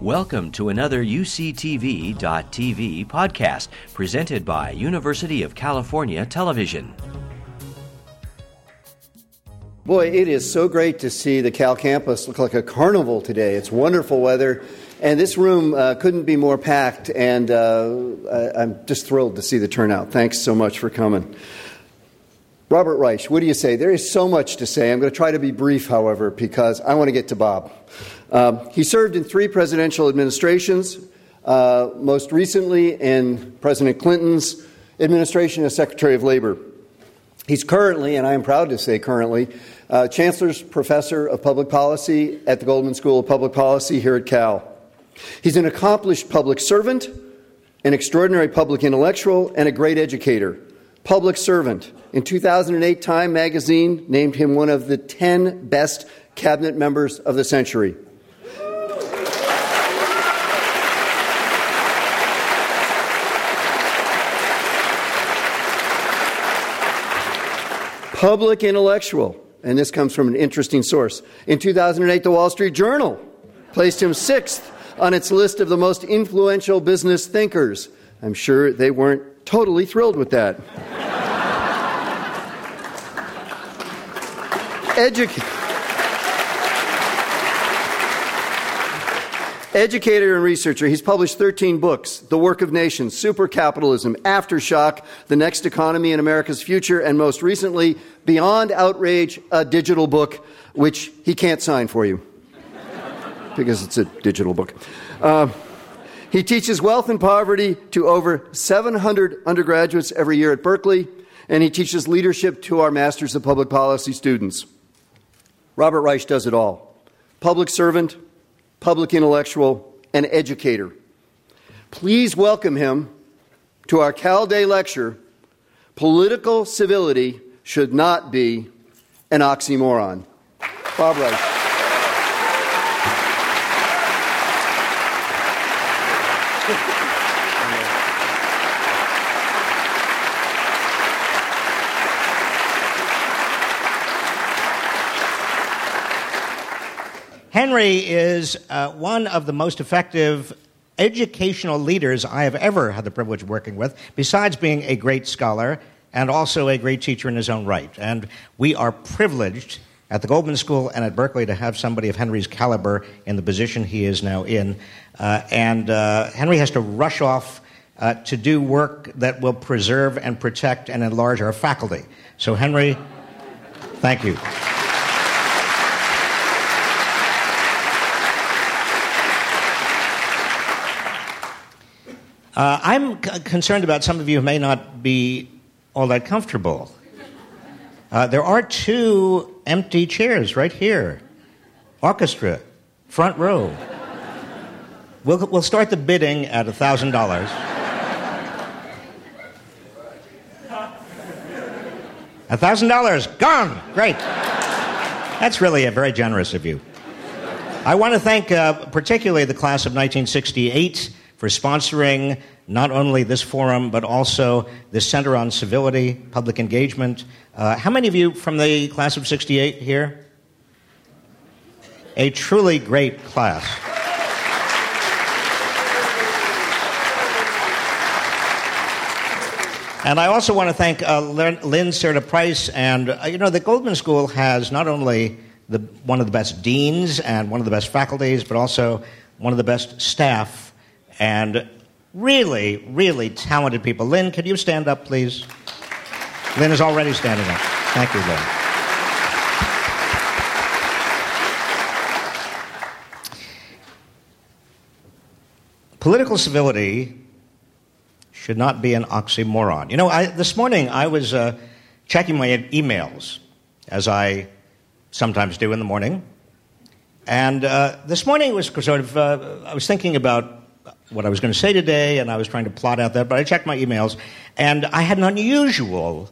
Welcome to another UCTV.tv podcast presented by University of California Television. Boy, it is so great to see the Cal campus look like a carnival today. It's wonderful weather, and this room uh, couldn't be more packed, and uh, I'm just thrilled to see the turnout. Thanks so much for coming. Robert Reich, what do you say? There is so much to say. I'm going to try to be brief, however, because I want to get to Bob. Um, he served in three presidential administrations, uh, most recently in President Clinton's administration as Secretary of Labor. He's currently, and I am proud to say currently, uh, Chancellor's Professor of Public Policy at the Goldman School of Public Policy here at Cal. He's an accomplished public servant, an extraordinary public intellectual, and a great educator. Public servant. In 2008, Time magazine named him one of the 10 best cabinet members of the century. Public intellectual, and this comes from an interesting source. In 2008, the Wall Street Journal placed him sixth on its list of the most influential business thinkers. I'm sure they weren't totally thrilled with that. Educate. Educator and researcher, he's published 13 books The Work of Nations, Super Capitalism, Aftershock, The Next Economy and America's Future, and most recently, Beyond Outrage, a digital book, which he can't sign for you because it's a digital book. Uh, he teaches wealth and poverty to over 700 undergraduates every year at Berkeley, and he teaches leadership to our Masters of Public Policy students. Robert Reich does it all public servant, public intellectual, and educator. Please welcome him to our Cal Day lecture Political Civility Should Not Be an Oxymoron. Bob Reich. Henry is uh, one of the most effective educational leaders I have ever had the privilege of working with, besides being a great scholar and also a great teacher in his own right. And we are privileged at the Goldman School and at Berkeley to have somebody of Henry's caliber in the position he is now in. Uh, and uh, Henry has to rush off uh, to do work that will preserve and protect and enlarge our faculty. So, Henry, thank you. Uh, I'm c- concerned about some of you who may not be all that comfortable. Uh, there are two empty chairs right here. Orchestra, front row. We'll, we'll start the bidding at $1,000. $1,000, gone! Great. That's really a very generous of you. I want to thank uh, particularly the class of 1968 for sponsoring not only this forum, but also the Center on Civility, Public Engagement. Uh, how many of you from the class of 68 here? A truly great class. And I also want to thank uh, Lynn Serta Price. And, uh, you know, the Goldman School has not only the, one of the best deans and one of the best faculties, but also one of the best staff and really, really talented people. Lynn, could you stand up, please? Lynn is already standing up. Thank you, Lynn. Political civility should not be an oxymoron. You know, I, this morning I was uh, checking my emails, as I sometimes do in the morning. And uh, this morning was sort of, uh, I was thinking about what I was going to say today, and I was trying to plot out that, but I checked my emails, and I had an unusual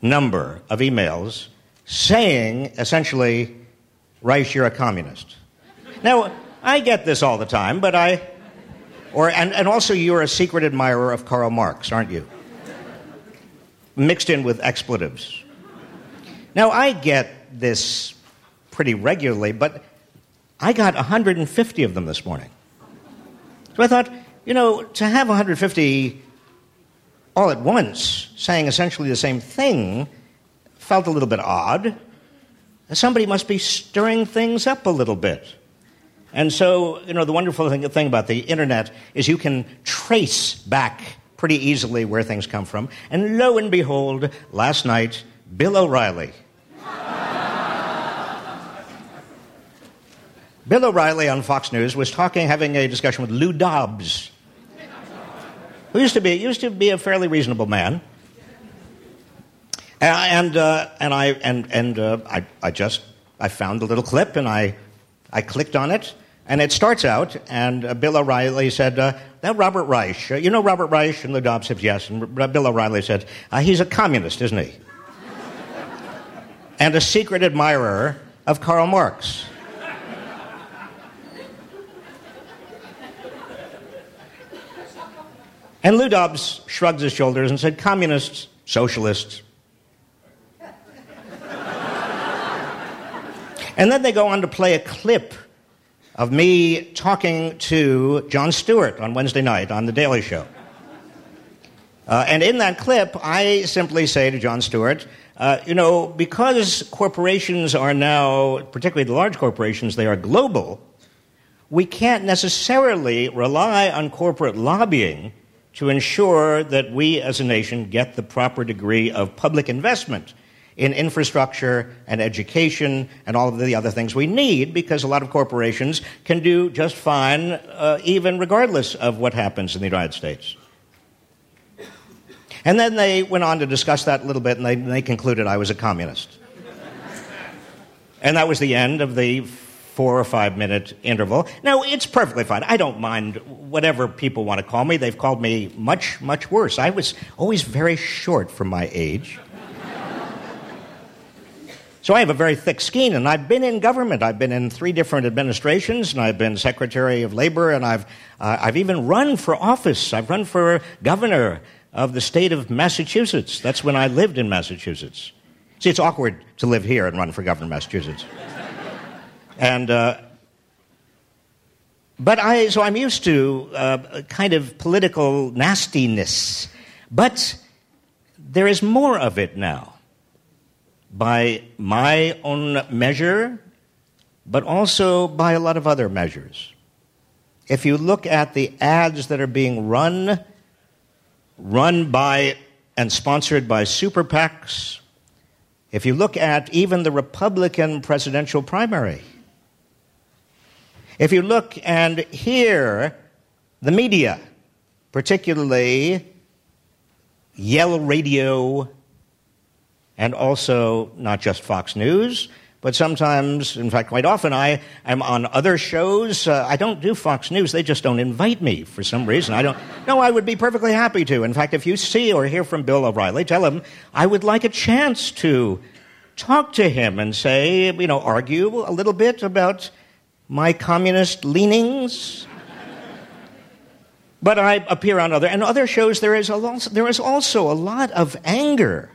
number of emails saying, essentially, Reich, you're a communist. Now, I get this all the time, but I. Or, and, and also, you're a secret admirer of Karl Marx, aren't you? Mixed in with expletives. Now, I get this pretty regularly, but I got 150 of them this morning. So I thought, you know, to have 150 all at once saying essentially the same thing felt a little bit odd. Somebody must be stirring things up a little bit. And so, you know, the wonderful thing, thing about the internet is you can trace back pretty easily where things come from. And lo and behold, last night, Bill O'Reilly. Bill O'Reilly on Fox News was talking, having a discussion with Lou Dobbs, who used to be, used to be a fairly reasonable man. And, uh, and, I, and, and uh, I, I just I found the little clip and I, I clicked on it. And it starts out, and uh, Bill O'Reilly said, uh, That Robert Reich, uh, you know Robert Reich? And Lou Dobbs said, Yes. And Bill O'Reilly said, uh, He's a communist, isn't he? and a secret admirer of Karl Marx. And Lou Dobbs shrugged his shoulders and said, Communists, socialists. and then they go on to play a clip of me talking to Jon Stewart on Wednesday night on The Daily Show. Uh, and in that clip, I simply say to Jon Stewart, uh, you know, because corporations are now, particularly the large corporations, they are global, we can't necessarily rely on corporate lobbying to ensure that we as a nation get the proper degree of public investment in infrastructure and education and all of the other things we need because a lot of corporations can do just fine uh, even regardless of what happens in the United States. And then they went on to discuss that a little bit and they, they concluded I was a communist. and that was the end of the four or five minute interval. Now, it's perfectly fine. I don't mind whatever people want to call me. They've called me much, much worse. I was always very short for my age. so I have a very thick skin, and I've been in government. I've been in three different administrations, and I've been Secretary of Labor, and I've, uh, I've even run for office. I've run for governor of the state of Massachusetts. That's when I lived in Massachusetts. See, it's awkward to live here and run for governor of Massachusetts. And, uh, but I, so I'm used to uh, kind of political nastiness. But there is more of it now. By my own measure, but also by a lot of other measures. If you look at the ads that are being run, run by and sponsored by super PACs, if you look at even the Republican presidential primary, if you look and hear the media, particularly Yell Radio, and also not just Fox News, but sometimes, in fact, quite often, I am on other shows. Uh, I don't do Fox News. They just don't invite me for some reason. I don't. No, I would be perfectly happy to. In fact, if you see or hear from Bill O'Reilly, tell him I would like a chance to talk to him and say, you know, argue a little bit about my communist leanings. but I appear on other and other shows. There is, a, there is also a lot of anger,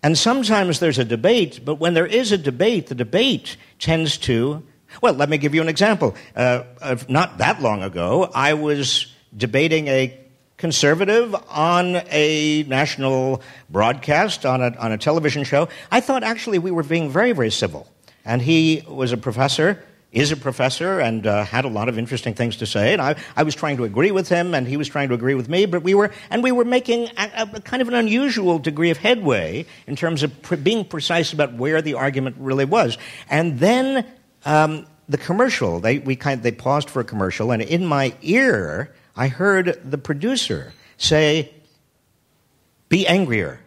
and sometimes there's a debate. But when there is a debate, the debate tends to. Well, let me give you an example. Uh, not that long ago, I was debating a conservative on a national broadcast on a, on a television show. I thought actually we were being very, very civil. And he was a professor, is a professor, and uh, had a lot of interesting things to say. And I, I was trying to agree with him, and he was trying to agree with me. But we were, and we were making a, a kind of an unusual degree of headway in terms of pre- being precise about where the argument really was. And then um, the commercial, they, we kind, they paused for a commercial, and in my ear, I heard the producer say, Be angrier.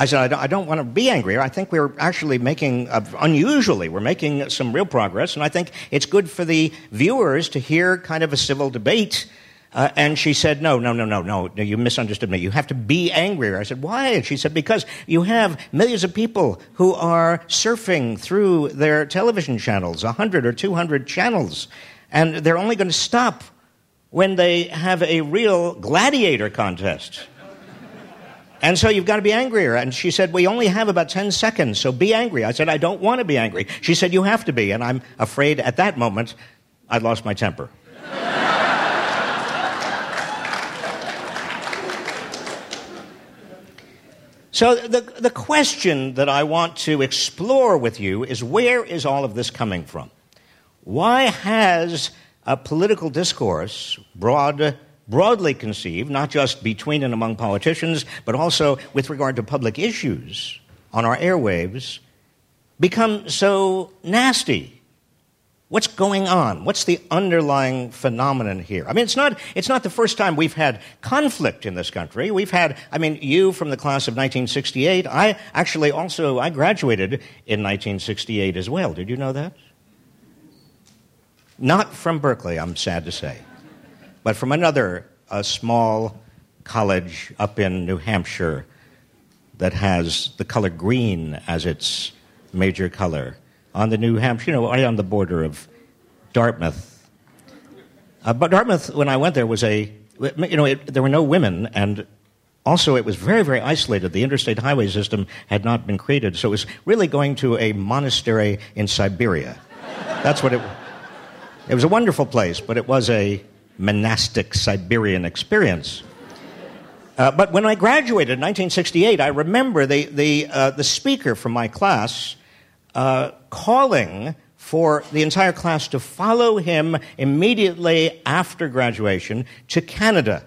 I said, I don't, I don't want to be angry. I think we're actually making, uh, unusually, we're making some real progress, and I think it's good for the viewers to hear kind of a civil debate. Uh, and she said, no, no, no, no, no, you misunderstood me. You have to be angrier. I said, why? And she said, because you have millions of people who are surfing through their television channels, 100 or 200 channels, and they're only going to stop when they have a real gladiator contest. And so you've got to be angrier. And she said, We only have about 10 seconds, so be angry. I said, I don't want to be angry. She said, You have to be. And I'm afraid at that moment I'd lost my temper. So, the, the question that I want to explore with you is where is all of this coming from? Why has a political discourse, broad, broadly conceived, not just between and among politicians, but also with regard to public issues on our airwaves, become so nasty What's going on? What's the underlying phenomenon here? I mean, it's not, it's not the first time we've had conflict in this country. We've had, I mean, you from the class of 1968. I actually also, I graduated in 1968 as well. Did you know that? Not from Berkeley, I'm sad to say, but from another a small college up in New Hampshire that has the color green as its major color on the New Hampshire, you know, right on the border of Dartmouth. Uh, but Dartmouth, when I went there, was a, you know, it, there were no women, and also it was very, very isolated. The interstate highway system had not been created, so it was really going to a monastery in Siberia. That's what it It was a wonderful place, but it was a monastic Siberian experience. Uh, but when I graduated in 1968, I remember the, the, uh, the speaker from my class uh, calling for the entire class to follow him immediately after graduation to Canada.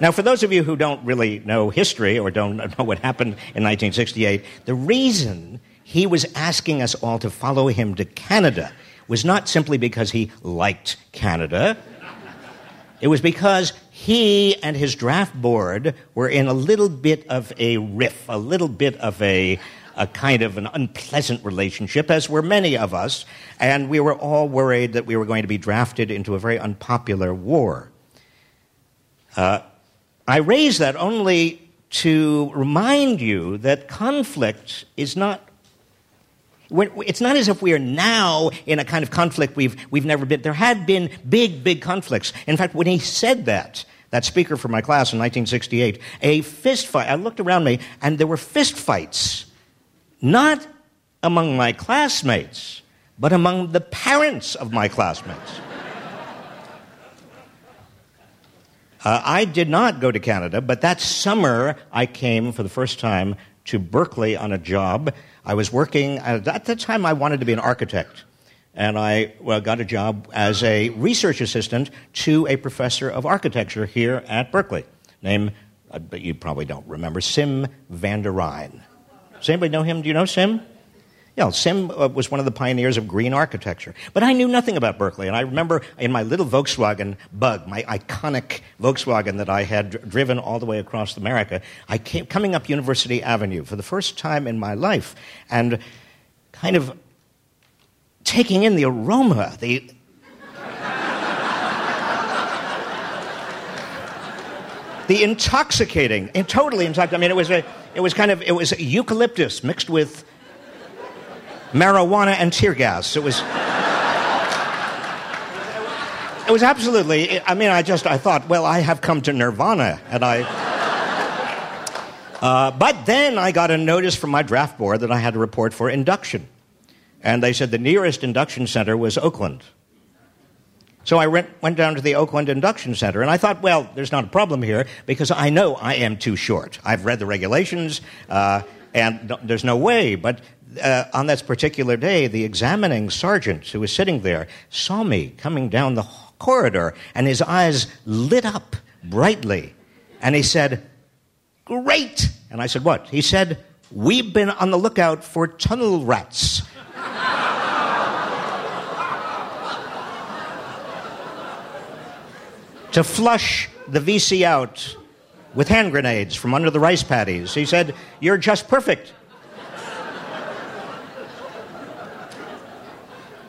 Now, for those of you who don't really know history or don't know what happened in 1968, the reason he was asking us all to follow him to Canada was not simply because he liked Canada. It was because he and his draft board were in a little bit of a riff, a little bit of a, a kind of an unpleasant relationship, as were many of us, and we were all worried that we were going to be drafted into a very unpopular war. Uh, I raise that only to remind you that conflict is not it's not as if we are now in a kind of conflict we've, we've never been. There had been big, big conflicts. In fact, when he said that, that speaker from my class in 1968, a fist fight, I looked around me and there were fist fights, not among my classmates, but among the parents of my classmates. Uh, I did not go to Canada, but that summer I came for the first time to Berkeley on a job I was working, at that time, I wanted to be an architect. And I well, got a job as a research assistant to a professor of architecture here at Berkeley, named, uh, you probably don't remember, Sim van der Ryn. Does anybody know him? Do you know Sim? You know, Sim uh, was one of the pioneers of green architecture. But I knew nothing about Berkeley. And I remember in my little Volkswagen Bug, my iconic Volkswagen that I had dr- driven all the way across America, I came coming up University Avenue for the first time in my life and kind of taking in the aroma, the, the intoxicating, totally intoxicating. I mean, it was a, it was kind of, it was eucalyptus mixed with marijuana and tear gas. It was. It was absolutely. I mean, I just I thought, well, I have come to nirvana, and I. Uh, but then I got a notice from my draft board that I had to report for induction, and they said the nearest induction center was Oakland. So I went, went down to the Oakland Induction Center, and I thought, well, there's not a problem here because I know I am too short. I've read the regulations, uh, and there's no way. But uh, on that particular day, the examining sergeant who was sitting there saw me coming down the corridor, and his eyes lit up brightly. And he said, Great! And I said, What? He said, We've been on the lookout for tunnel rats. to flush the VC out with hand grenades from under the rice paddies. He said, You're just perfect.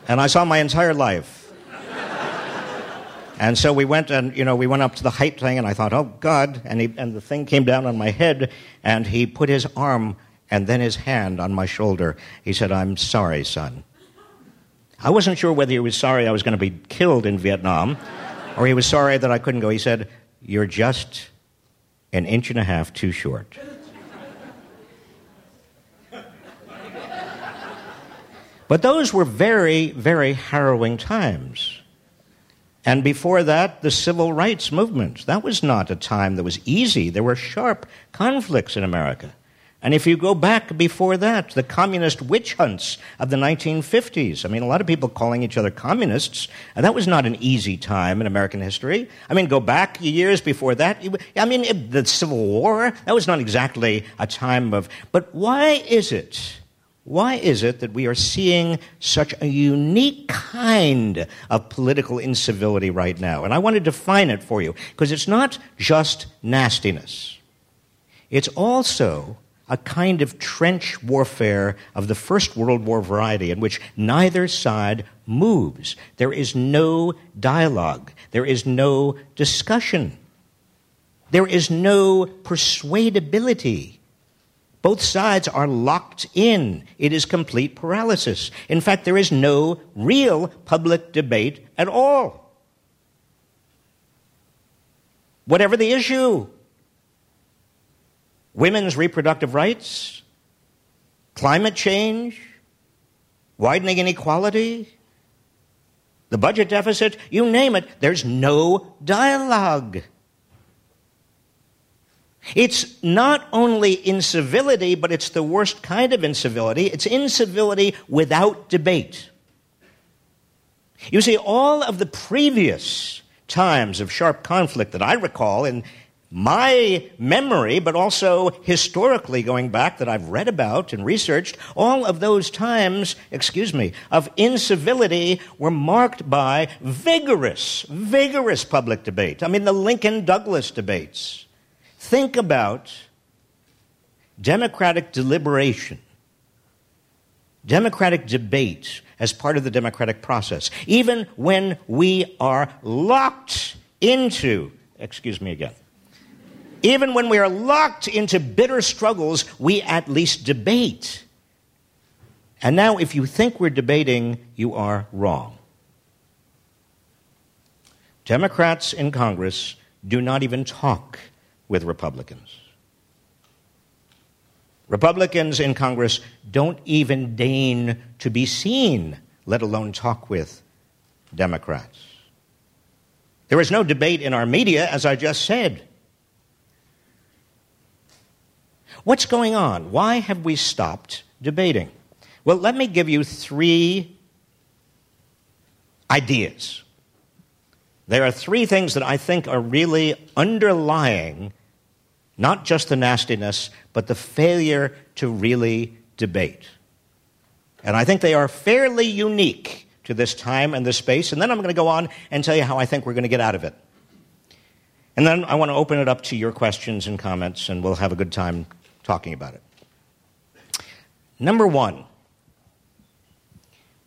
And I saw my entire life. And so we went and, you know, we went up to the height thing and I thought, oh God. And, he, and the thing came down on my head and he put his arm and then his hand on my shoulder. He said, I'm sorry, son. I wasn't sure whether he was sorry I was going to be killed in Vietnam or he was sorry that I couldn't go. He said, you're just an inch and a half too short. but those were very, very harrowing times. And before that, the civil rights movement. That was not a time that was easy. There were sharp conflicts in America. And if you go back before that, the communist witch hunts of the 1950s, I mean, a lot of people calling each other communists, and that was not an easy time in American history. I mean, go back years before that. I mean, the Civil War, that was not exactly a time of. But why is it? Why is it that we are seeing such a unique kind of political incivility right now? And I want to define it for you, because it's not just nastiness. It's also a kind of trench warfare of the First World War variety in which neither side moves. There is no dialogue, there is no discussion, there is no persuadability. Both sides are locked in. It is complete paralysis. In fact, there is no real public debate at all. Whatever the issue, women's reproductive rights, climate change, widening inequality, the budget deficit, you name it, there's no dialogue. It's not only incivility, but it's the worst kind of incivility. It's incivility without debate. You see, all of the previous times of sharp conflict that I recall in my memory, but also historically going back that I've read about and researched, all of those times, excuse me, of incivility were marked by vigorous, vigorous public debate. I mean, the Lincoln Douglas debates. Think about democratic deliberation, democratic debate as part of the democratic process, even when we are locked into, excuse me again, even when we are locked into bitter struggles, we at least debate. And now, if you think we're debating, you are wrong. Democrats in Congress do not even talk with Republicans. Republicans in Congress don't even deign to be seen, let alone talk with Democrats. There is no debate in our media, as I just said. What's going on? Why have we stopped debating? Well, let me give you three ideas. There are three things that I think are really underlying not just the nastiness, but the failure to really debate. And I think they are fairly unique to this time and this space. And then I'm going to go on and tell you how I think we're going to get out of it. And then I want to open it up to your questions and comments, and we'll have a good time talking about it. Number one,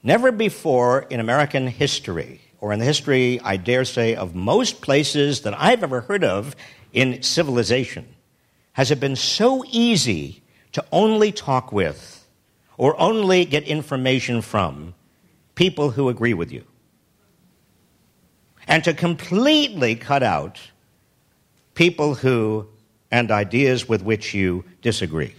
never before in American history, or in the history, I dare say, of most places that I've ever heard of in civilization, has it been so easy to only talk with or only get information from people who agree with you. And to completely cut out people who and ideas with which you disagree.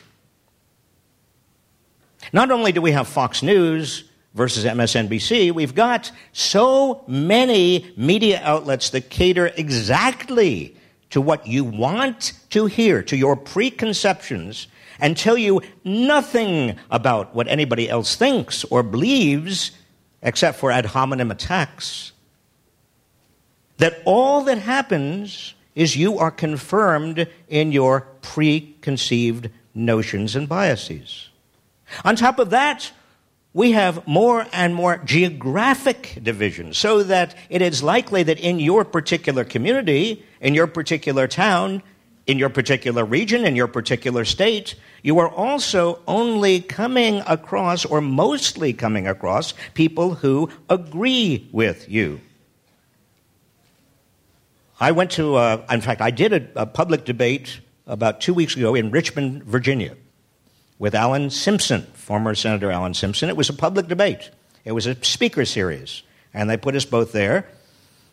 Not only do we have Fox News versus MSNBC, we've got so many media outlets that cater exactly to what you want to hear, to your preconceptions, and tell you nothing about what anybody else thinks or believes except for ad hominem attacks. That all that happens is you are confirmed in your preconceived notions and biases. On top of that, we have more and more geographic division so that it is likely that in your particular community, in your particular town, in your particular region, in your particular state, you are also only coming across, or mostly coming across, people who agree with you. I went to, uh, in fact, I did a, a public debate about two weeks ago in Richmond, Virginia, with Alan Simpson, former Senator Alan Simpson. It was a public debate, it was a speaker series, and they put us both there.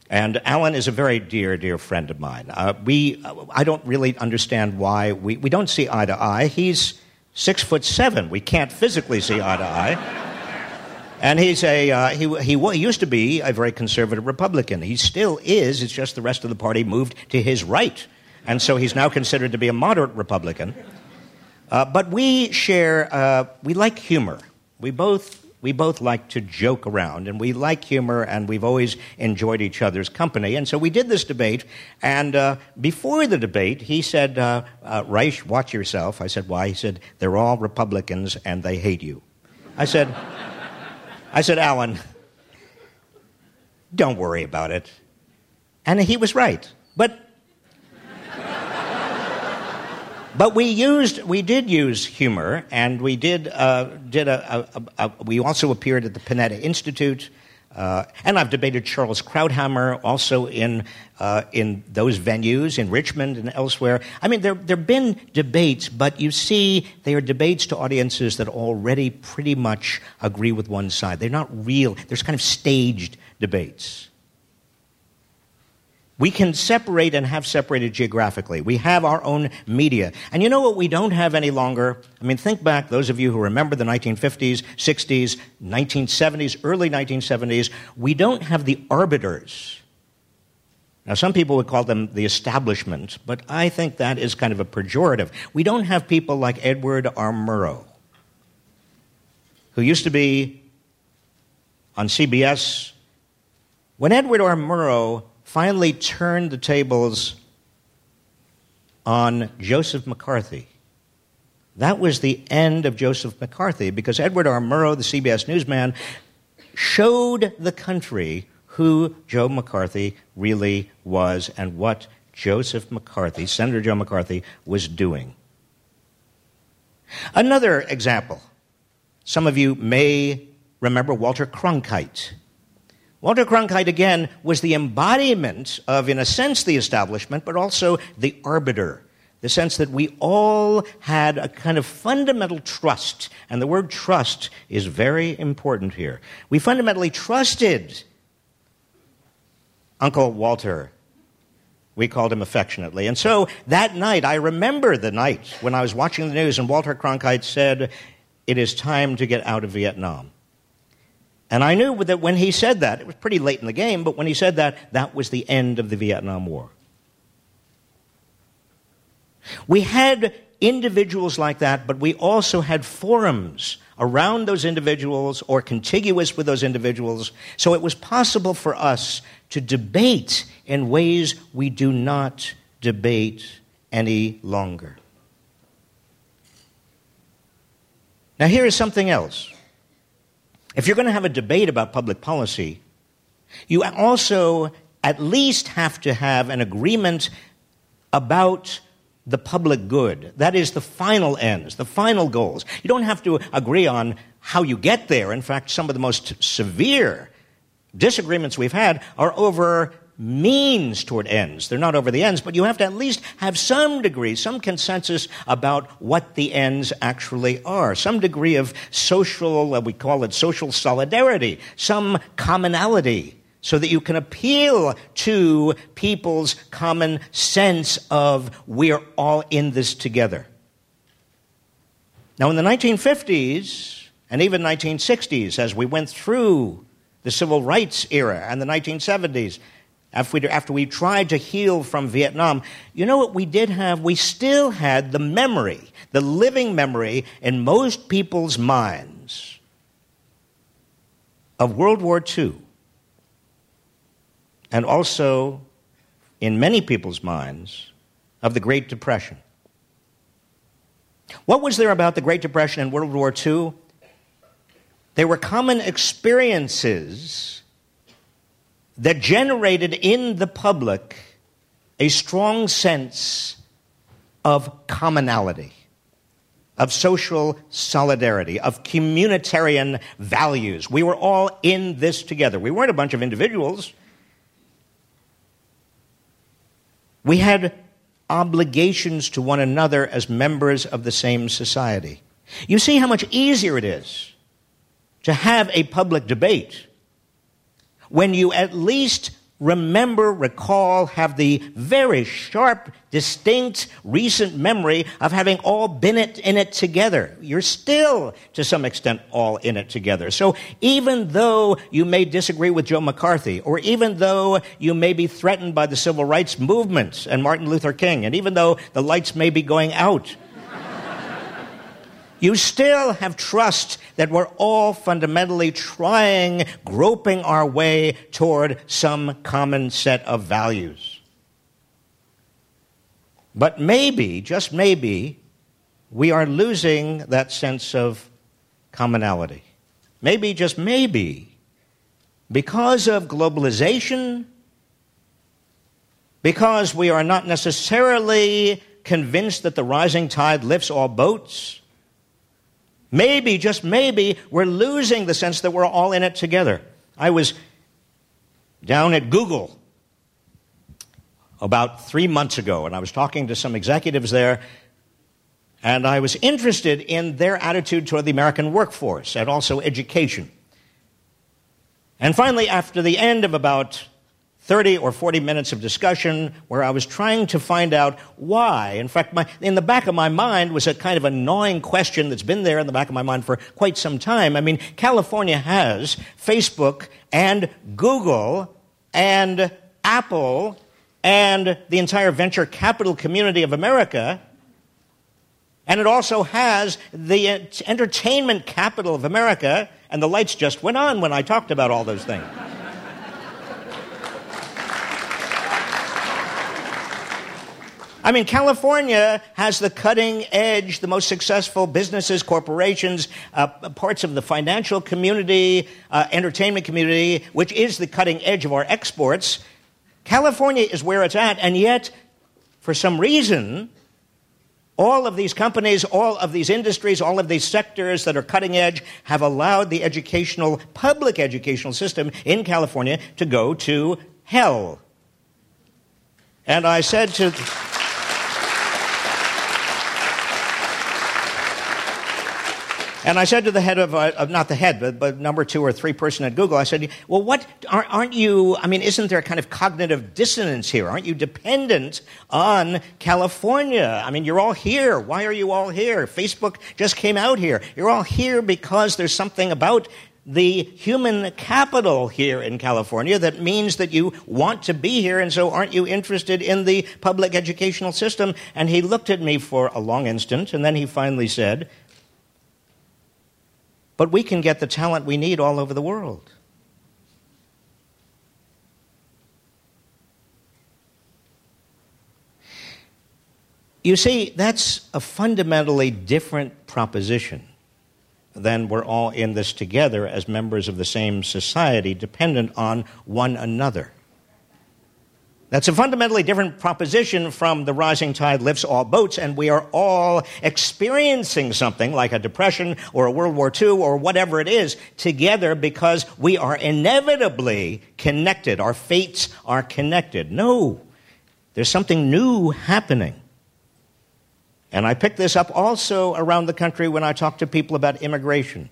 And Alan is a very dear, dear friend of mine. Uh, we, I don't really understand why we, we don't see eye to eye. He's six foot seven. We can't physically see eye to eye. And he's a, uh, he, he, he used to be a very conservative Republican. He still is. It's just the rest of the party moved to his right. And so he's now considered to be a moderate Republican. Uh, but we share, uh, we like humor. We both we both like to joke around and we like humor and we've always enjoyed each other's company. And so we did this debate. And uh, before the debate, he said, uh, uh, Reich, watch yourself. I said, why? He said, they're all Republicans and they hate you. I said, I said, Alan, don't worry about it. And he was right. But but we used, we did use humor, and we did, uh, did a, a, a, we also appeared at the Panetta Institute, uh, and I've debated Charles Krauthammer also in, uh, in those venues, in Richmond and elsewhere. I mean, there have been debates, but you see, they are debates to audiences that already pretty much agree with one side. They're not real, there's kind of staged debates. We can separate and have separated geographically. We have our own media. And you know what we don't have any longer? I mean, think back, those of you who remember the 1950s, 60s, 1970s, early 1970s, we don't have the arbiters. Now, some people would call them the establishment, but I think that is kind of a pejorative. We don't have people like Edward R. Murrow, who used to be on CBS. When Edward R. Murrow finally turned the tables on Joseph McCarthy. That was the end of Joseph McCarthy because Edward R. Murrow, the CBS newsman, showed the country who Joe McCarthy really was and what Joseph McCarthy, Senator Joe McCarthy, was doing. Another example. Some of you may remember Walter Cronkite. Walter Cronkite, again, was the embodiment of, in a sense, the establishment, but also the arbiter. The sense that we all had a kind of fundamental trust, and the word trust is very important here. We fundamentally trusted Uncle Walter. We called him affectionately. And so that night, I remember the night when I was watching the news and Walter Cronkite said, It is time to get out of Vietnam. And I knew that when he said that, it was pretty late in the game, but when he said that, that was the end of the Vietnam War. We had individuals like that, but we also had forums around those individuals or contiguous with those individuals. So it was possible for us to debate in ways we do not debate any longer. Now, here is something else. If you're going to have a debate about public policy, you also at least have to have an agreement about the public good. That is the final ends, the final goals. You don't have to agree on how you get there. In fact, some of the most severe disagreements we've had are over means toward ends. They're not over the ends, but you have to at least have some degree, some consensus about what the ends actually are. Some degree of social, uh, we call it social solidarity, some commonality, so that you can appeal to people's common sense of we're all in this together. Now, in the 1950s and even 1960s, as we went through the civil rights era and the 1970s, after we, after we tried to heal from Vietnam, you know what we did have? We still had the memory, the living memory in most people's minds of World War II. And also in many people's minds of the Great Depression. What was there about the Great Depression and World War II? They were common experiences that generated in the public a strong sense of commonality, of social solidarity, of communitarian values. We were all in this together. We weren't a bunch of individuals. We had obligations to one another as members of the same society. You see how much easier it is to have a public debate when you at least remember, recall, have the very sharp, distinct, recent memory of having all been it, in it together. You're still, to some extent, all in it together. So even though you may disagree with Joe McCarthy, or even though you may be threatened by the civil rights movement and Martin Luther King, and even though the lights may be going out, you still have trust that we're all fundamentally trying, groping our way toward some common set of values. But maybe, just maybe, we are losing that sense of commonality. Maybe, just maybe, because of globalization, because we are not necessarily convinced that the rising tide lifts all boats Maybe, just maybe, we're losing the sense that we're all in it together. I was down at Google about three months ago, and I was talking to some executives there, and I was interested in their attitude toward the American workforce and also education. And finally, after the end of about 30 or 40 minutes of discussion where I was trying to find out why. In fact, my, in the back of my mind was a kind of a gnawing question that's been there in the back of my mind for quite some time. I mean, California has Facebook and Google and Apple and the entire venture capital community of America. And it also has the entertainment capital of America. And the lights just went on when I talked about all those things. I mean, California has the cutting edge, the most successful businesses, corporations, uh, parts of the financial community, uh, entertainment community, which is the cutting edge of our exports. California is where it's at, and yet, for some reason, all of these companies, all of these industries, all of these sectors that are cutting edge have allowed the educational, public educational system in California to go to hell. And I said to. And I said to the head of, uh, not the head, but, but, number two or three person at Google, I said, well, what, aren't you, I mean, isn't there a kind of cognitive dissonance here? Aren't you dependent on California? I mean, you're all here. Why are you all here? Facebook just came out here. You're all here because there's something about the human capital here in California that means that you want to be here, and so aren't you interested in the public educational system? And he looked at me for a long instant, and then he finally said, but we can get the talent we need all over the world. You see, that's a fundamentally different proposition than we're all in this together as members of the same society, dependent on one another. That's a fundamentally different proposition from the rising tide lifts all boats, and we are all experiencing something like a depression or a World War II or whatever it is together because we are inevitably connected. Our fates are connected. No, there's something new happening. And I pick this up also around the country when I talk to people about immigration.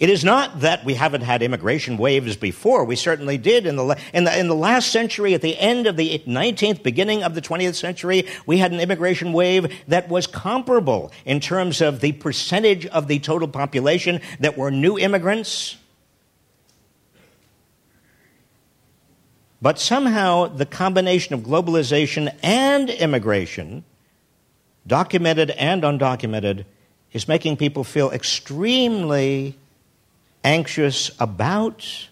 It is not that we haven't had immigration waves before. We certainly did. In the, in, the, in the last century, at the end of the 19th, beginning of the 20th century, we had an immigration wave that was comparable in terms of the percentage of the total population that were new immigrants. But somehow, the combination of globalization and immigration, documented and undocumented, is making people feel extremely anxious about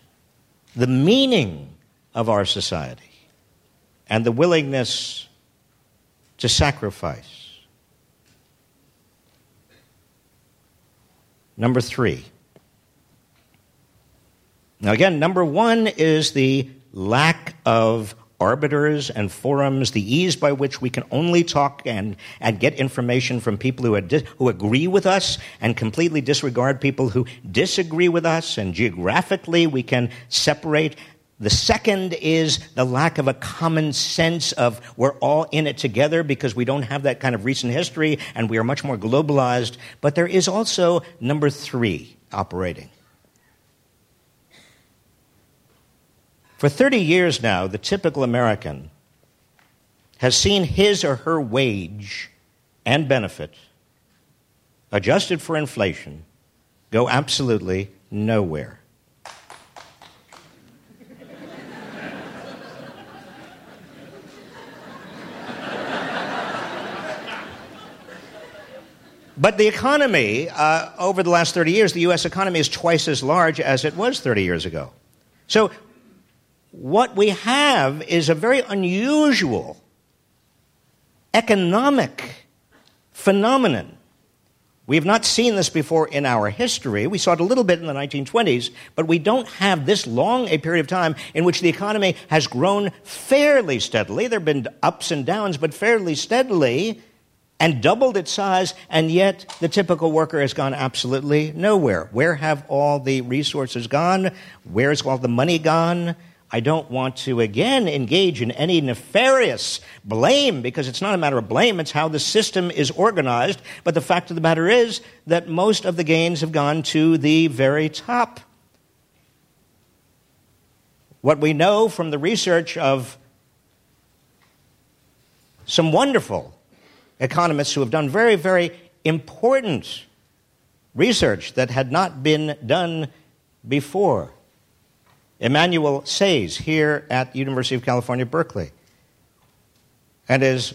the meaning of our society and the willingness to sacrifice. Number three. Now, again, number one is the lack of arbiters and forums, the ease by which we can only talk and, and get information from people who, di- who agree with us and completely disregard people who disagree with us, and geographically we can separate. The second is the lack of a common sense of we're all in it together because we don't have that kind of recent history and we are much more globalized. But there is also number three operating For 30 years now, the typical American has seen his or her wage and benefit, adjusted for inflation, go absolutely nowhere. But the economy, uh, over the last 30 years, the U.S. economy is twice as large as it was 30 years ago. So, what we have is a very unusual economic phenomenon. We have not seen this before in our history. We saw it a little bit in the 1920s, but we don't have this long a period of time in which the economy has grown fairly steadily. There have been ups and downs, but fairly steadily and doubled its size, and yet the typical worker has gone absolutely nowhere. Where have all the resources gone? Where's all the money gone? I don't want to again engage in any nefarious blame because it's not a matter of blame, it's how the system is organized. But the fact of the matter is that most of the gains have gone to the very top. What we know from the research of some wonderful economists who have done very, very important research that had not been done before. Emmanuel Saez here at the University of California, Berkeley, and his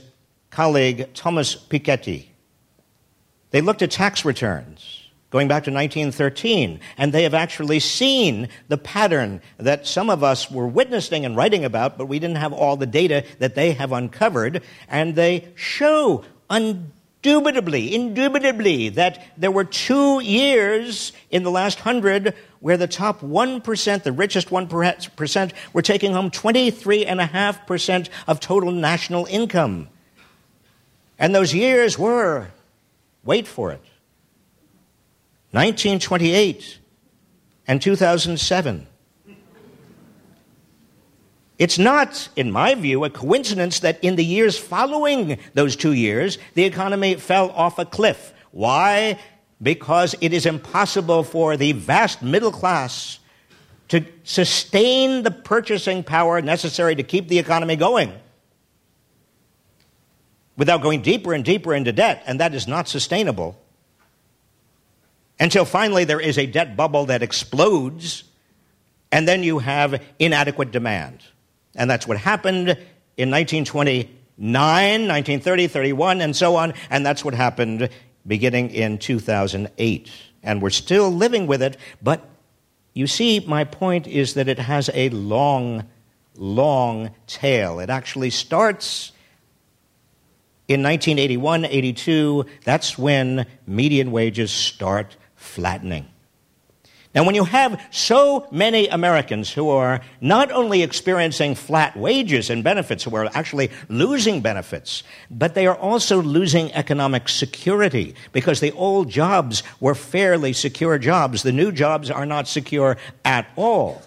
colleague Thomas Piketty. They looked at tax returns going back to 1913, and they have actually seen the pattern that some of us were witnessing and writing about, but we didn't have all the data that they have uncovered, and they show undubitably, indubitably, indubitably, that there were two years in the last hundred where the top 1%, the richest 1%, were taking home 23.5% of total national income. And those years were, wait for it, 1928 and 2007. It's not, in my view, a coincidence that in the years following those two years, the economy fell off a cliff. Why? Because it is impossible for the vast middle class to sustain the purchasing power necessary to keep the economy going without going deeper and deeper into debt, and that is not sustainable. Until finally there is a debt bubble that explodes, and then you have inadequate demand. And that's what happened in 1929, 1930, 31, and so on. And that's what happened beginning in 2008. And we're still living with it. But you see, my point is that it has a long, long tail. It actually starts in 1981, 82. That's when median wages start flattening. Now, when you have so many Americans who are not only experiencing flat wages and benefits, who are actually losing benefits, but they are also losing economic security because the old jobs were fairly secure jobs. The new jobs are not secure at all.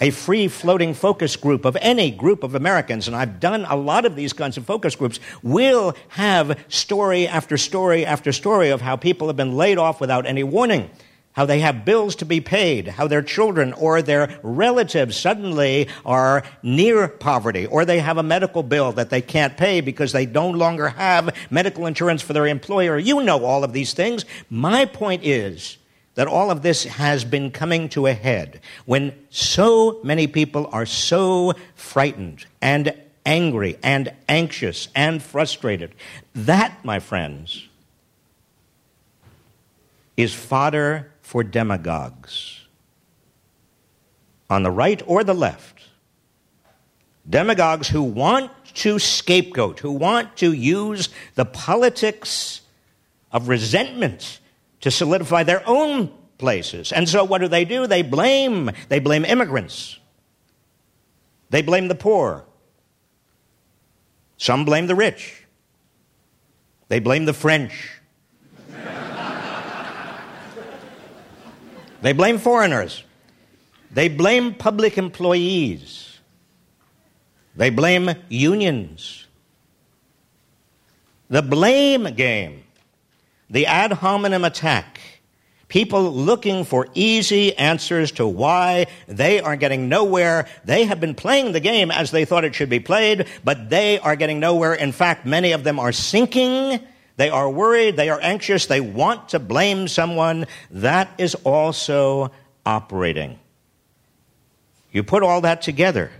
A free floating focus group of any group of Americans, and I've done a lot of these kinds of focus groups, will have story after story after story of how people have been laid off without any warning how they have bills to be paid, how their children or their relatives suddenly are near poverty, or they have a medical bill that they can't pay because they no longer have medical insurance for their employer. You know all of these things. My point is that all of this has been coming to a head when so many people are so frightened and angry and anxious and frustrated. That, my friends, is fodder for demagogues on the right or the left. Demagogues who want to scapegoat, who want to use the politics of resentment to solidify their own places. And so what do they do? They blame. They blame immigrants. They blame the poor. Some blame the rich. They blame the French. They blame foreigners. They blame public employees. They blame unions. The blame game, the ad hominem attack, People looking for easy answers to why they are getting nowhere. They have been playing the game as they thought it should be played, but they are getting nowhere. In fact, many of them are sinking. They are worried. They are anxious. They want to blame someone. That is also operating. You put all that together,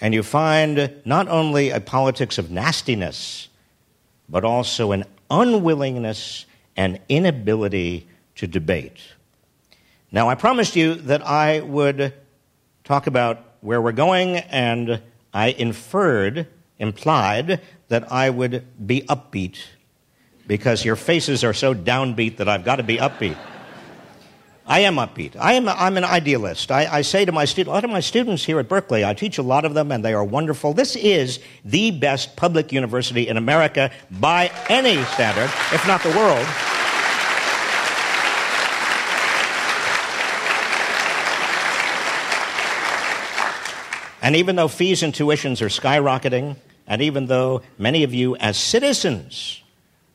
and you find not only a politics of nastiness, but also an unwillingness and inability to debate. Now, I promised you that I would talk about where we're going, and I inferred, implied, that I would be upbeat because your faces are so downbeat that I've got to be upbeat. I am upbeat. I am, I'm an idealist. I, I say to my students, a lot of my students here at Berkeley, I teach a lot of them and they are wonderful. This is the best public university in America by any standard, if not the world. And even though fees and tuitions are skyrocketing, and even though many of you as citizens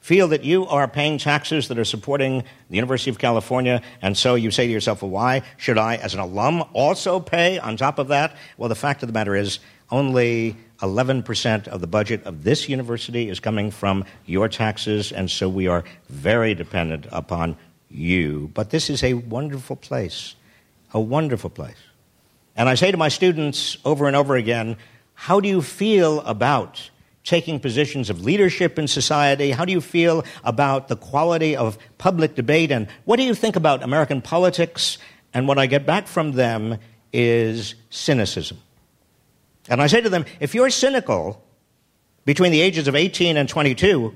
feel that you are paying taxes that are supporting the University of California, and so you say to yourself, well, why should I, as an alum, also pay on top of that? Well, the fact of the matter is, only 11% of the budget of this university is coming from your taxes, and so we are very dependent upon you. But this is a wonderful place, a wonderful place. And I say to my students over and over again, how do you feel about taking positions of leadership in society? How do you feel about the quality of public debate? And what do you think about American politics? And what I get back from them is cynicism. And I say to them, if you're cynical between the ages of 18 and 22,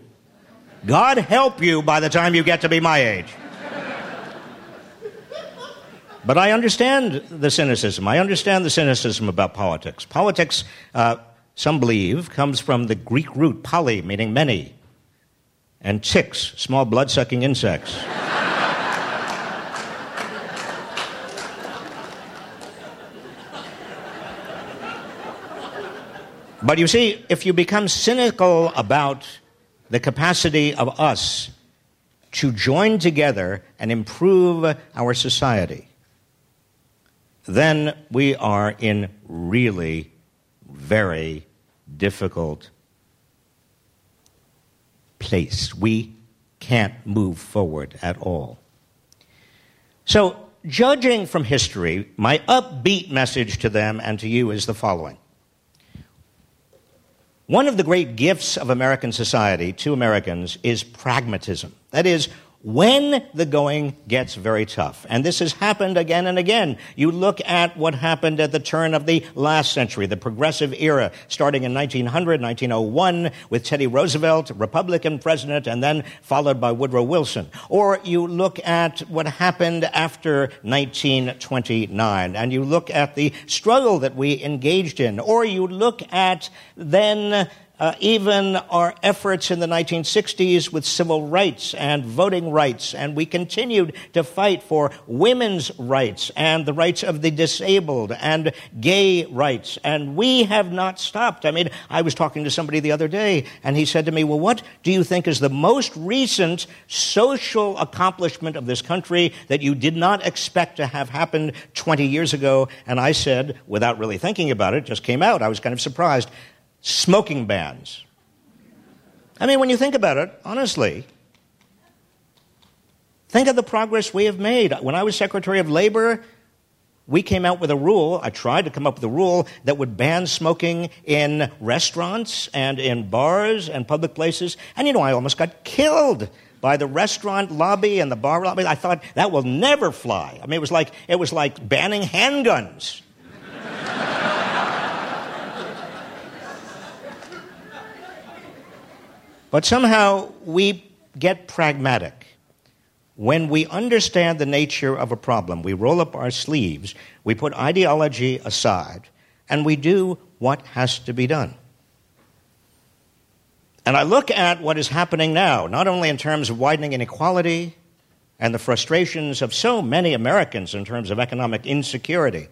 God help you by the time you get to be my age. But I understand the cynicism. I understand the cynicism about politics. Politics, uh, some believe, comes from the Greek root poly, meaning many, and ticks, small blood sucking insects. but you see, if you become cynical about the capacity of us to join together and improve our society, then we are in really very difficult place. We can't move forward at all. So, judging from history, my upbeat message to them and to you is the following. One of the great gifts of American society to Americans is pragmatism. That is, when the going gets very tough. And this has happened again and again. You look at what happened at the turn of the last century, the progressive era, starting in 1900, 1901, with Teddy Roosevelt, Republican president, and then followed by Woodrow Wilson. Or you look at what happened after 1929, and you look at the struggle that we engaged in. Or you look at then uh, even our efforts in the 1960s with civil rights and voting rights, and we continued to fight for women's rights and the rights of the disabled and gay rights, and we have not stopped. I mean, I was talking to somebody the other day, and he said to me, Well, what do you think is the most recent social accomplishment of this country that you did not expect to have happened 20 years ago? And I said, without really thinking about it, just came out. I was kind of surprised smoking bans. I mean, when you think about it, honestly, think of the progress we have made. When I was Secretary of Labor, we came out with a rule, I tried to come up with a rule that would ban smoking in restaurants and in bars and public places. And you know, I almost got killed by the restaurant lobby and the bar lobby. I thought that will never fly. I mean, it was like, it was like banning handguns. But somehow we get pragmatic. When we understand the nature of a problem, we roll up our sleeves, we put ideology aside, and we do what has to be done. And I look at what is happening now, not only in terms of widening inequality and the frustrations of so many Americans in terms of economic insecurity,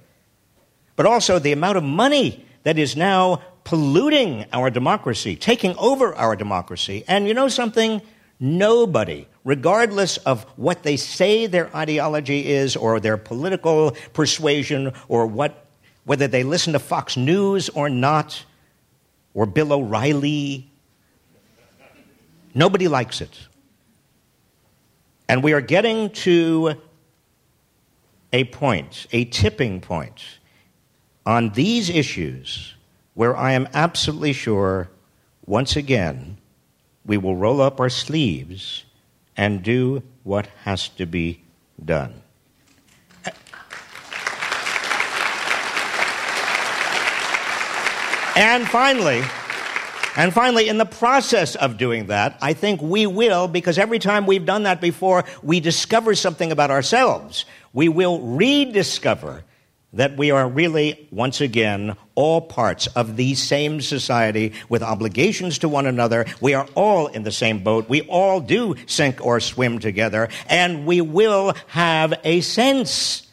but also the amount of money that is now polluting our democracy, taking over our democracy. And you know something? Nobody, regardless of what they say their ideology is or their political persuasion or what, whether they listen to Fox News or not, or Bill O'Reilly, nobody likes it. And we are getting to a point, a tipping point, on these issues where I am absolutely sure, once again, we will roll up our sleeves and do what has to be done. And finally, and finally, in the process of doing that, I think we will, because every time we've done that before, we discover something about ourselves. We will rediscover that we are really, once again, all parts of the same society with obligations to one another. We are all in the same boat. We all do sink or swim together. And we will have a sense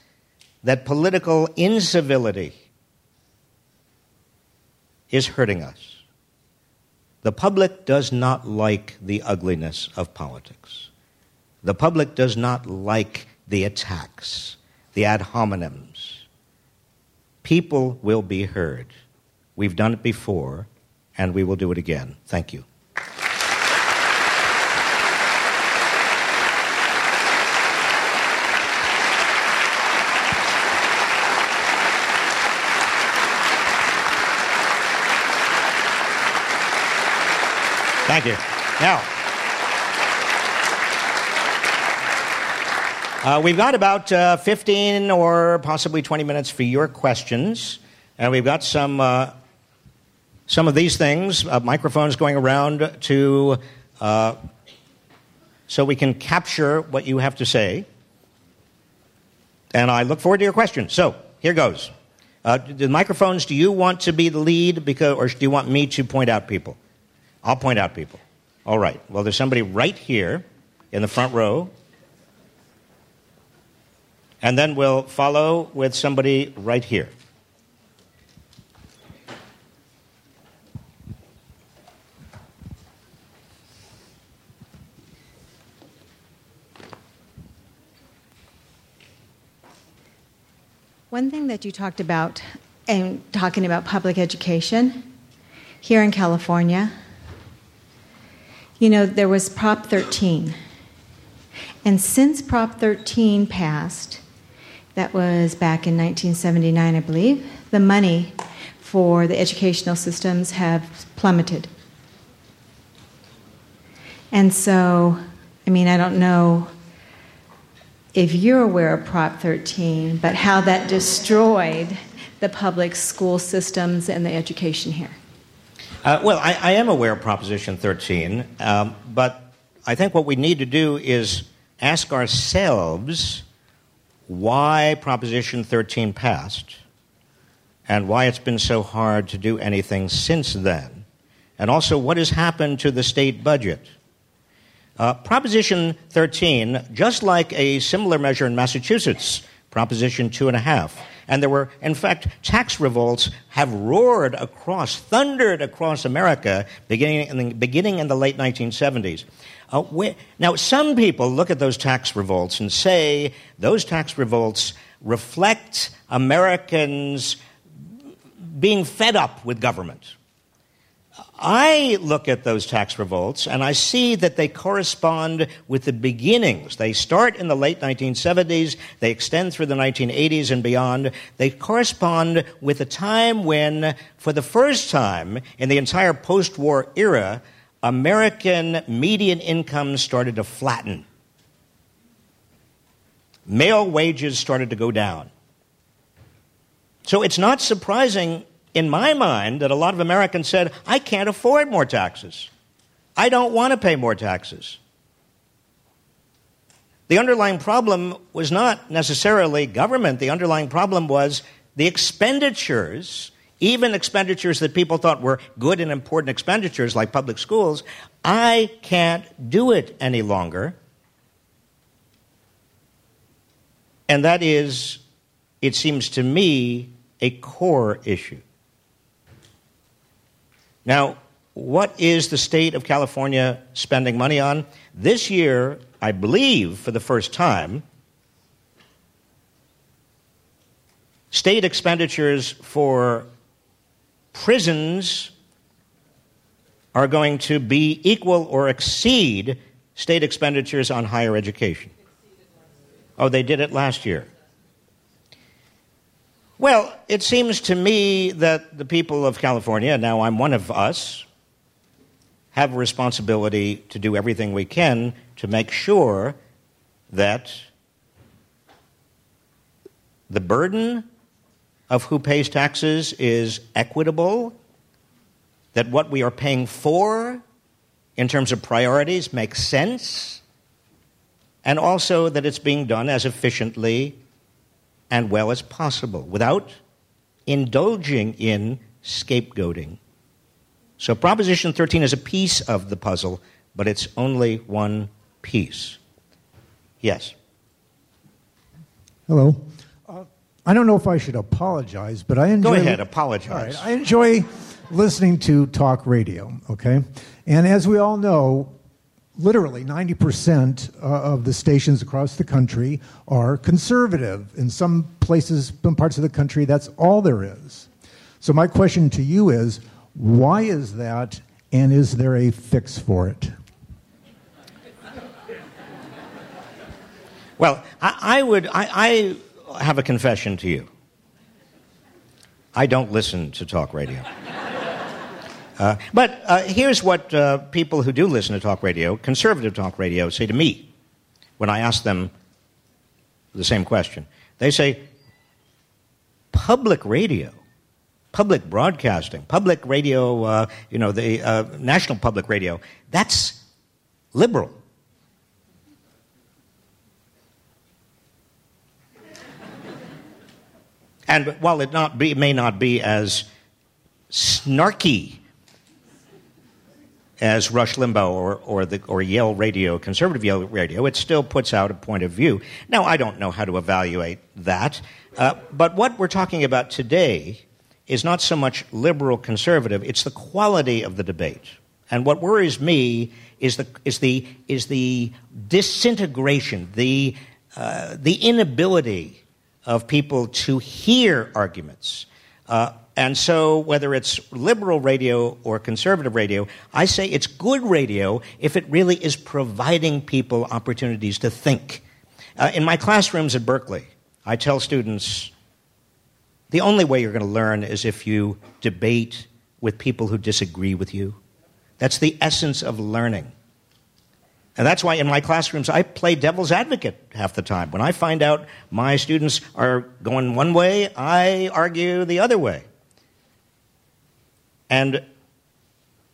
that political incivility is hurting us. The public does not like the ugliness of politics. The public does not like the attacks, the ad hominems people will be heard. We've done it before, and we will do it again. Thank you. Thank you. Now, Uh, we've got about uh, 15 or possibly 20 minutes for your questions. And we've got some, uh, some of these things, uh, microphones going around to, uh, so we can capture what you have to say. And I look forward to your questions. So here goes. Uh, the microphones, do you want to be the lead because, or do you want me to point out people? I'll point out people. All right. Well, there's somebody right here in the front row. And then we'll follow with somebody right here. One thing that you talked about, and talking about public education here in California, you know, there was Prop 13. And since Prop 13 passed, that was back in 1979, I believe. The money for the educational systems have plummeted. And so, I mean, I don't know if you're aware of Prop 13, but how that destroyed the public school systems and the education here. Uh, well, I, I, am aware of Proposition 13, um, but I think what we need to do is ask ourselves why Proposition 13 passed and why it's been so hard to do anything since then, and also what has happened to the state budget. Uh, Proposition 13, just like a similar measure in Massachusetts, Proposition 2.5, and there were, in fact, tax revolts have roared across, thundered across America beginning in the, beginning in the late 1970s. Uh, where, now, some people look at those tax revolts and say those tax revolts reflect Americans being fed up with government. I look at those tax revolts and I see that they correspond with the beginnings. They start in the late 1970s, they extend through the 1980s and beyond. They correspond with a time when, for the first time in the entire post war era, American median income started to flatten. Male wages started to go down. So it's not surprising in my mind that a lot of Americans said, I can't afford more taxes. I don't want to pay more taxes. The underlying problem was not necessarily government, the underlying problem was the expenditures even expenditures that people thought were good and important expenditures, like public schools, I can't do it any longer. And that is, it seems to me, a core issue. Now, what is the state of California spending money on? This year, I believe, for the first time, state expenditures for prisons are going to be equal or exceed state expenditures on higher education. Oh, they did it last year. Well, it seems to me that the people of California, now I'm one of us, have a responsibility to do everything we can to make sure that the burden of who pays taxes is equitable, that what we are paying for in terms of priorities makes sense, and also that it's being done as efficiently and well as possible without indulging in scapegoating. So, Proposition 13 is a piece of the puzzle, but it's only one piece. Yes. Hello. I don't know if I should apologize, but I enjoy. Go ahead, apologize. I enjoy listening to talk radio, okay? And as we all know, literally 90% uh, of the stations across the country are conservative. In some places, some parts of the country, that's all there is. So, my question to you is why is that, and is there a fix for it? Well, I, I would, I, I have a confession to you. I don't listen to talk radio. Uh, but uh, here's what uh, people who do listen to talk radio, conservative talk radio, say to me when I ask them the same question. They say, public radio public broadcasting, public radio, uh, you know, the uh, national public radio, that's liberal. And while it not be, may not be as snarky as Rush Limbaugh or, or, the, or Yale Radio, conservative Yale Radio, it still puts out a point of view. Now, I don't know how to evaluate that, uh, but what we're talking about today is not so much liberal conservative, it's the quality of the debate. And what worries me is the, is the, is the disintegration, the, uh, the inability of people to hear arguments. Uh, and so, whether it's liberal radio or conservative radio, I say it's good radio if it really is providing people opportunities to think. Uh, in my classrooms at Berkeley, I tell students the only way you're going to learn is if you debate with people who disagree with you. That's the essence of learning. And that's why in my classrooms I play devil's advocate half the time. When I find out my students are going one way, I argue the other way. And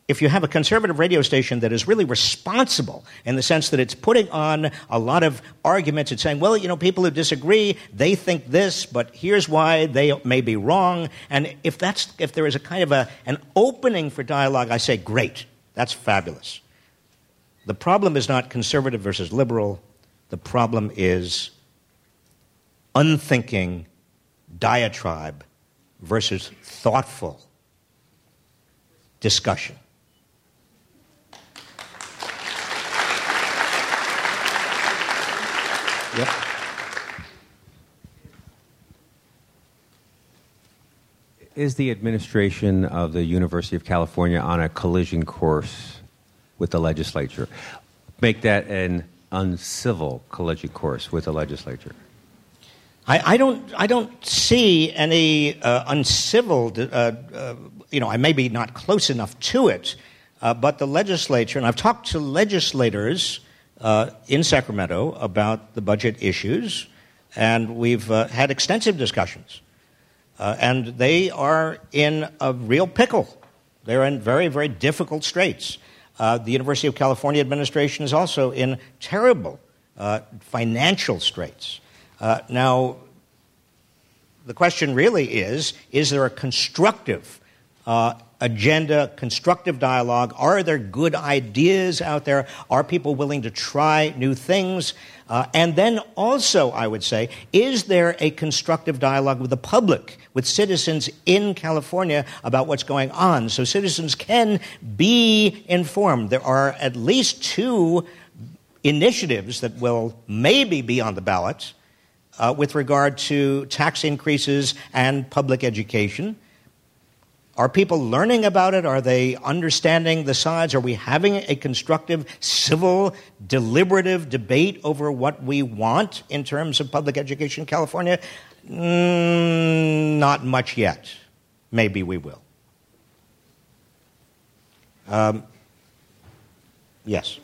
if you have a conservative radio station that is really responsible in the sense that it's putting on a lot of arguments and saying, well, you know, people who disagree, they think this, but here's why they may be wrong. And if, that's, if there is a kind of a, an opening for dialogue, I say, great, that's fabulous. The problem is not conservative versus liberal, the problem is unthinking diatribe versus thoughtful discussion. Yep. Is the administration of the University of California on a collision course with the legislature? Make that an uncivil collision course with the legislature? I, I don't. I don't see any uh, uncivil. Uh, uh, you know, I may be not close enough to it, uh, but the legislature, and I've talked to legislators uh, in Sacramento about the budget issues, and we've uh, had extensive discussions. And they are in a real pickle. They're in very, very difficult straits. Uh, the University of California administration is also in terrible uh, financial straits. Uh, now, the question really is is there a constructive agenda, constructive dialogue? Are there good ideas out there? Are people willing to try new things? Uh, and then also, I would say, is there a constructive dialogue with the public, with citizens in California about what's going on so citizens can be informed? There are at least two initiatives that will maybe be on the ballot uh, with regard to tax increases and public education. Are people learning about it? Are they understanding the sides? Are we having a constructive, civil, deliberative debate over what we want in terms of public education in California? Mm, not much yet. Maybe we will. Um, yes.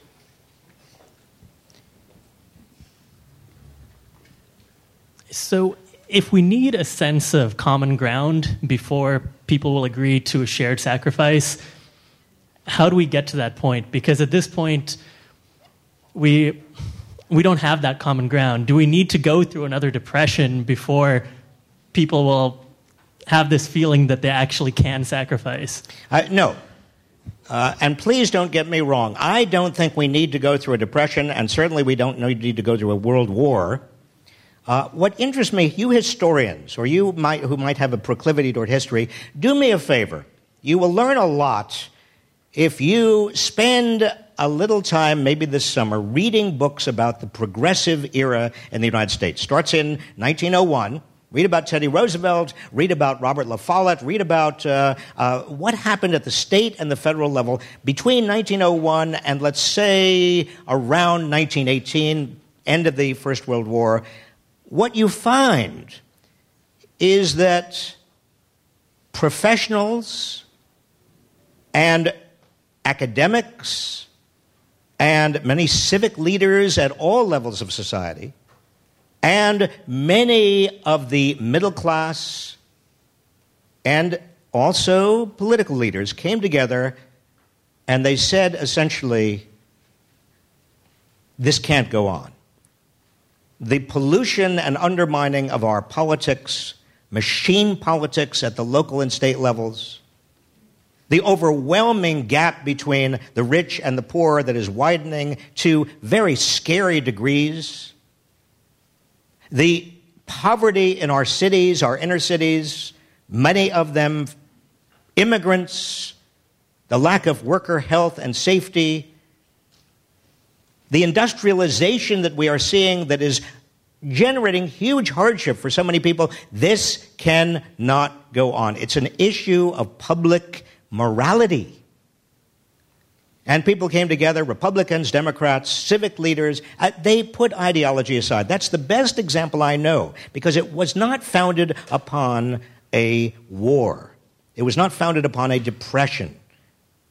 So, if we need a sense of common ground before people will agree to a shared sacrifice, how do we get to that point? Because at this point, we we don't have that common ground. Do we need to go through another depression before people will have this feeling that they actually can sacrifice? Uh, no. Uh, and please don't get me wrong. I don't think we need to go through a depression, and certainly we don't need to go through a world war. Uh, what interests me, you historians, or you might, who might have a proclivity toward history, do me a favor. You will learn a lot if you spend a little time, maybe this summer, reading books about the progressive era in the United States. Starts in 1901. Read about Teddy Roosevelt, read about Robert La Follette, read about uh, uh, what happened at the state and the federal level between 1901 and, let's say, around 1918, end of the First World War what you find is that professionals and academics and many civic leaders at all levels of society and many of the middle class and also political leaders came together and they said essentially, this can't go on the pollution and undermining of our politics, machine politics at the local and state levels, the overwhelming gap between the rich and the poor that is widening to very scary degrees, the poverty in our cities, our inner cities, many of them immigrants, the lack of worker health and safety, the industrialization that we are seeing that is generating huge hardship for so many people, this cannot go on. It's an issue of public morality. And people came together, Republicans, Democrats, civic leaders. Uh, they put ideology aside. That's the best example I know because it was not founded upon a war, it was not founded upon a depression.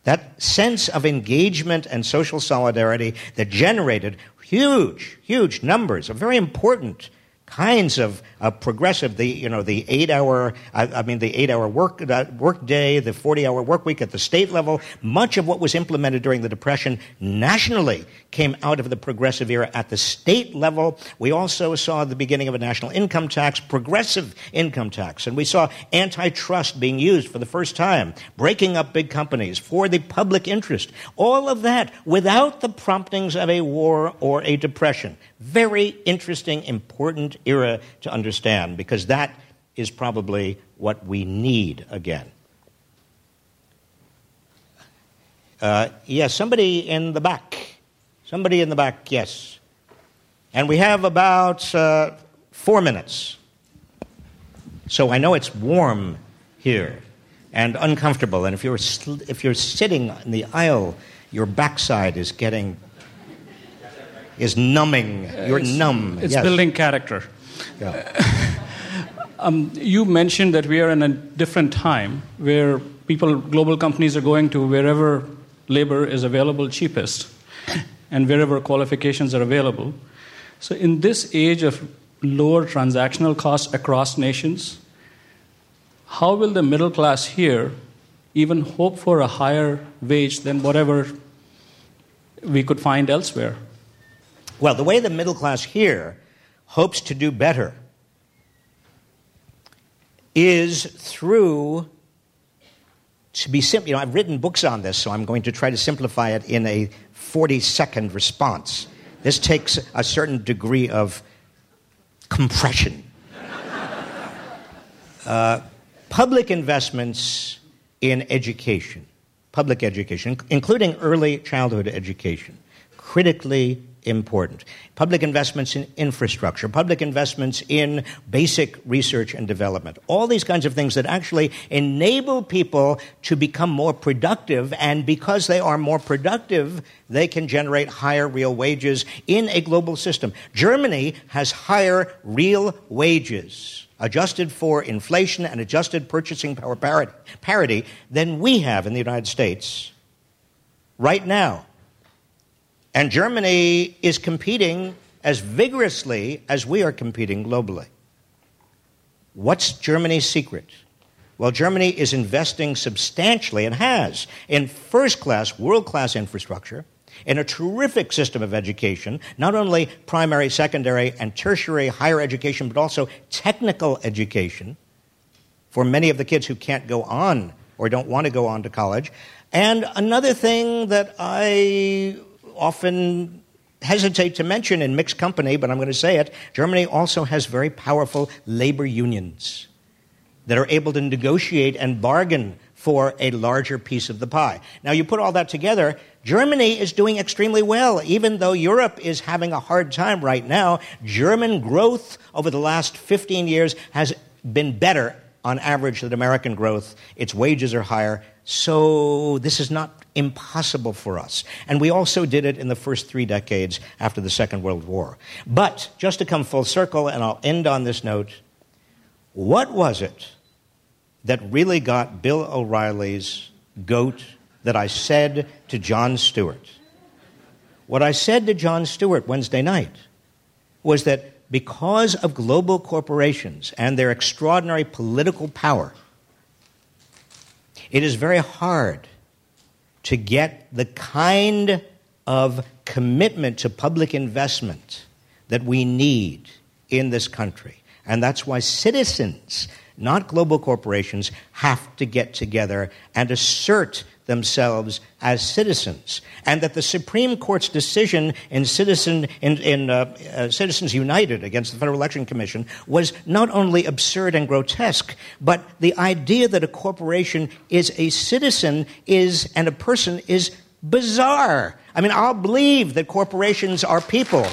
That sense of engagement and social solidarity that generated huge, huge numbers of very important kinds of uh, progressive, the, you know, the eight hour, I, I mean, the eight hour work, uh, work day, the 40 hour work week at the state level, much of what was implemented during the Depression nationally came out of the progressive era at the state level. We also saw the beginning of a national income tax, progressive income tax, and we saw antitrust being used for the first time, breaking up big companies for the public interest. All of that without the promptings of a war or a depression. Very interesting, important era to understand because that is probably what we need again. Uh, yes, somebody in the back. Somebody in the back, yes. And we have about uh, four minutes. So I know it's warm here and uncomfortable. And if you're, sl- if you're sitting in the aisle, your backside is getting, is numbing. You're it's, numb. It's yes. building character. Yeah. um, you mentioned that we are in a different time where people, global companies are going to wherever labor is available cheapest and wherever qualifications are available. So, in this age of lower transactional costs across nations, how will the middle class here even hope for a higher wage than whatever we could find elsewhere? Well, the way the middle class here hopes to do better is through to be simple, you know, I've written books on this, so I'm going to try to simplify it in a 40 second response. This takes a certain degree of compression. uh, public investments in education, public education, including early childhood education, critically important. Public investments in infrastructure, public investments in basic research and development, all these kinds of things that actually enable people to become more productive, and because they are more productive, they can generate higher real wages in a global system. Germany has higher real wages. Adjusted for inflation and adjusted purchasing power parity than we have in the United States right now. And Germany is competing as vigorously as we are competing globally. What's Germany's secret? Well, Germany is investing substantially and has in first class, world class infrastructure, in a terrific system of education, not only primary, secondary, and tertiary higher education, but also technical education for many of the kids who can't go on or don't want to go on to college. And another thing that I often hesitate to mention in mixed company, but I'm going to say it Germany also has very powerful labor unions that are able to negotiate and bargain for a larger piece of the pie. Now, you put all that together, Germany is doing extremely well. Even though Europe is having a hard time right now, German growth over the last 15 years has been better on average than American growth. Its wages are higher. So, this is not impossible for us. And we also did it in the first three decades after the Second World War. But just to come full circle, and I'll end on this note what was it that really got Bill O'Reilly's goat that I said to Jon Stewart? What I said to Jon Stewart Wednesday night was that because of global corporations and their extraordinary political power, it is very hard to get the kind of commitment to public investment that we need in this country. And that's why citizens, not global corporations, have to get together and assert themselves as citizens, and that the Supreme Court's decision in, Citizen, in, in uh, uh, Citizens United against the Federal Election Commission was not only absurd and grotesque, but the idea that a corporation is a citizen is and a person is bizarre. I mean, I'll believe that corporations are people.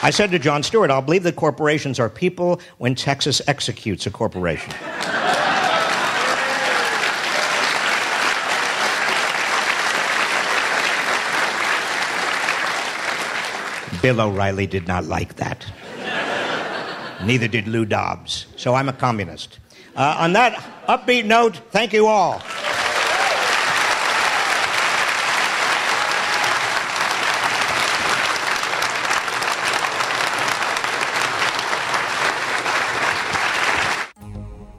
I said to Jon Stewart, I'll believe that corporations are people when Texas executes a corporation. Bill O'Reilly did not like that. Neither did Lou Dobbs. So I'm a communist. Uh, on that upbeat note, thank you all.